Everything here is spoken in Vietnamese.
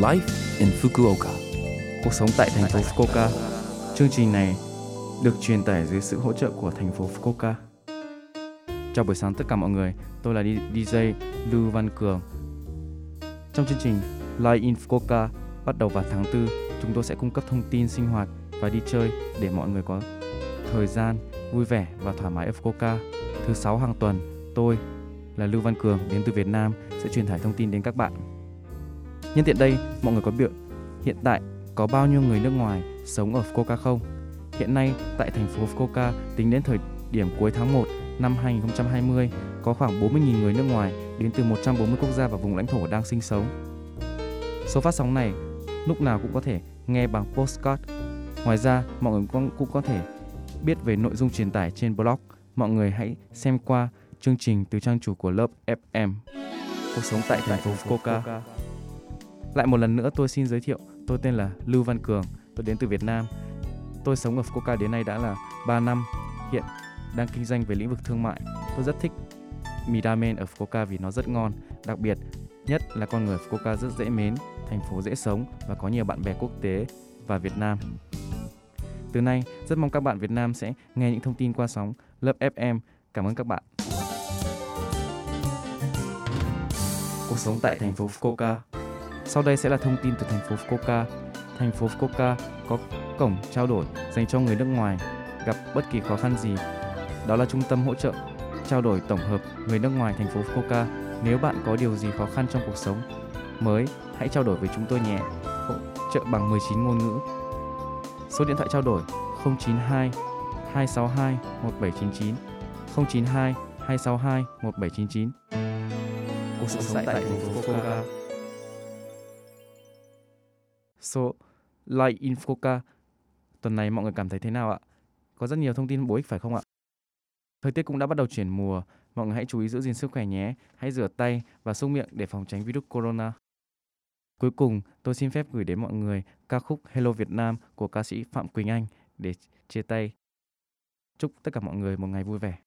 Life in Fukuoka. Cuộc sống tại thành phố Fukuoka. Chương trình này được truyền tải dưới sự hỗ trợ của thành phố Fukuoka. Chào buổi sáng tất cả mọi người, tôi là DJ Lưu Văn Cường. Trong chương trình Live in Fukuoka bắt đầu vào tháng 4, chúng tôi sẽ cung cấp thông tin sinh hoạt và đi chơi để mọi người có thời gian vui vẻ và thoải mái ở Fukuoka. Thứ sáu hàng tuần, tôi là Lưu Văn Cường đến từ Việt Nam sẽ truyền tải thông tin đến các bạn. Nhân tiện đây, mọi người có biết hiện tại có bao nhiêu người nước ngoài sống ở Fukuoka không? Hiện nay tại thành phố Fukuoka tính đến thời điểm cuối tháng 1 năm 2020 có khoảng 40.000 người nước ngoài đến từ 140 quốc gia và vùng lãnh thổ đang sinh sống. Số phát sóng này lúc nào cũng có thể nghe bằng postcard. Ngoài ra, mọi người cũng, cũng có thể biết về nội dung truyền tải trên blog. Mọi người hãy xem qua chương trình từ trang chủ của lớp FM. Cuộc sống tại thành phố Fukuoka. Lại một lần nữa tôi xin giới thiệu, tôi tên là Lưu Văn Cường, tôi đến từ Việt Nam. Tôi sống ở Fukuoka đến nay đã là 3 năm, hiện đang kinh doanh về lĩnh vực thương mại. Tôi rất thích mì ramen ở Fukuoka vì nó rất ngon, đặc biệt nhất là con người Fukuoka rất dễ mến, thành phố dễ sống và có nhiều bạn bè quốc tế và Việt Nam. Từ nay, rất mong các bạn Việt Nam sẽ nghe những thông tin qua sóng lớp FM. Cảm ơn các bạn. Cuộc sống tại thành phố Fukuoka sau đây sẽ là thông tin từ thành phố Fukuoka. Thành phố Fukuoka có cổng trao đổi dành cho người nước ngoài gặp bất kỳ khó khăn gì. Đó là trung tâm hỗ trợ trao đổi tổng hợp người nước ngoài thành phố Fukuoka. Nếu bạn có điều gì khó khăn trong cuộc sống mới, hãy trao đổi với chúng tôi nhé. Hỗ trợ bằng 19 ngôn ngữ. Số điện thoại trao đổi 092 262 1799 092 262 1799. Cuộc sống tại thành phố Fukuoka số Live Infoca. Tuần này mọi người cảm thấy thế nào ạ? Có rất nhiều thông tin bổ ích phải không ạ? Thời tiết cũng đã bắt đầu chuyển mùa, mọi người hãy chú ý giữ gìn sức khỏe nhé. Hãy rửa tay và xúc miệng để phòng tránh virus corona. Cuối cùng, tôi xin phép gửi đến mọi người ca khúc Hello Việt Nam của ca sĩ Phạm Quỳnh Anh để chia tay. Chúc tất cả mọi người một ngày vui vẻ.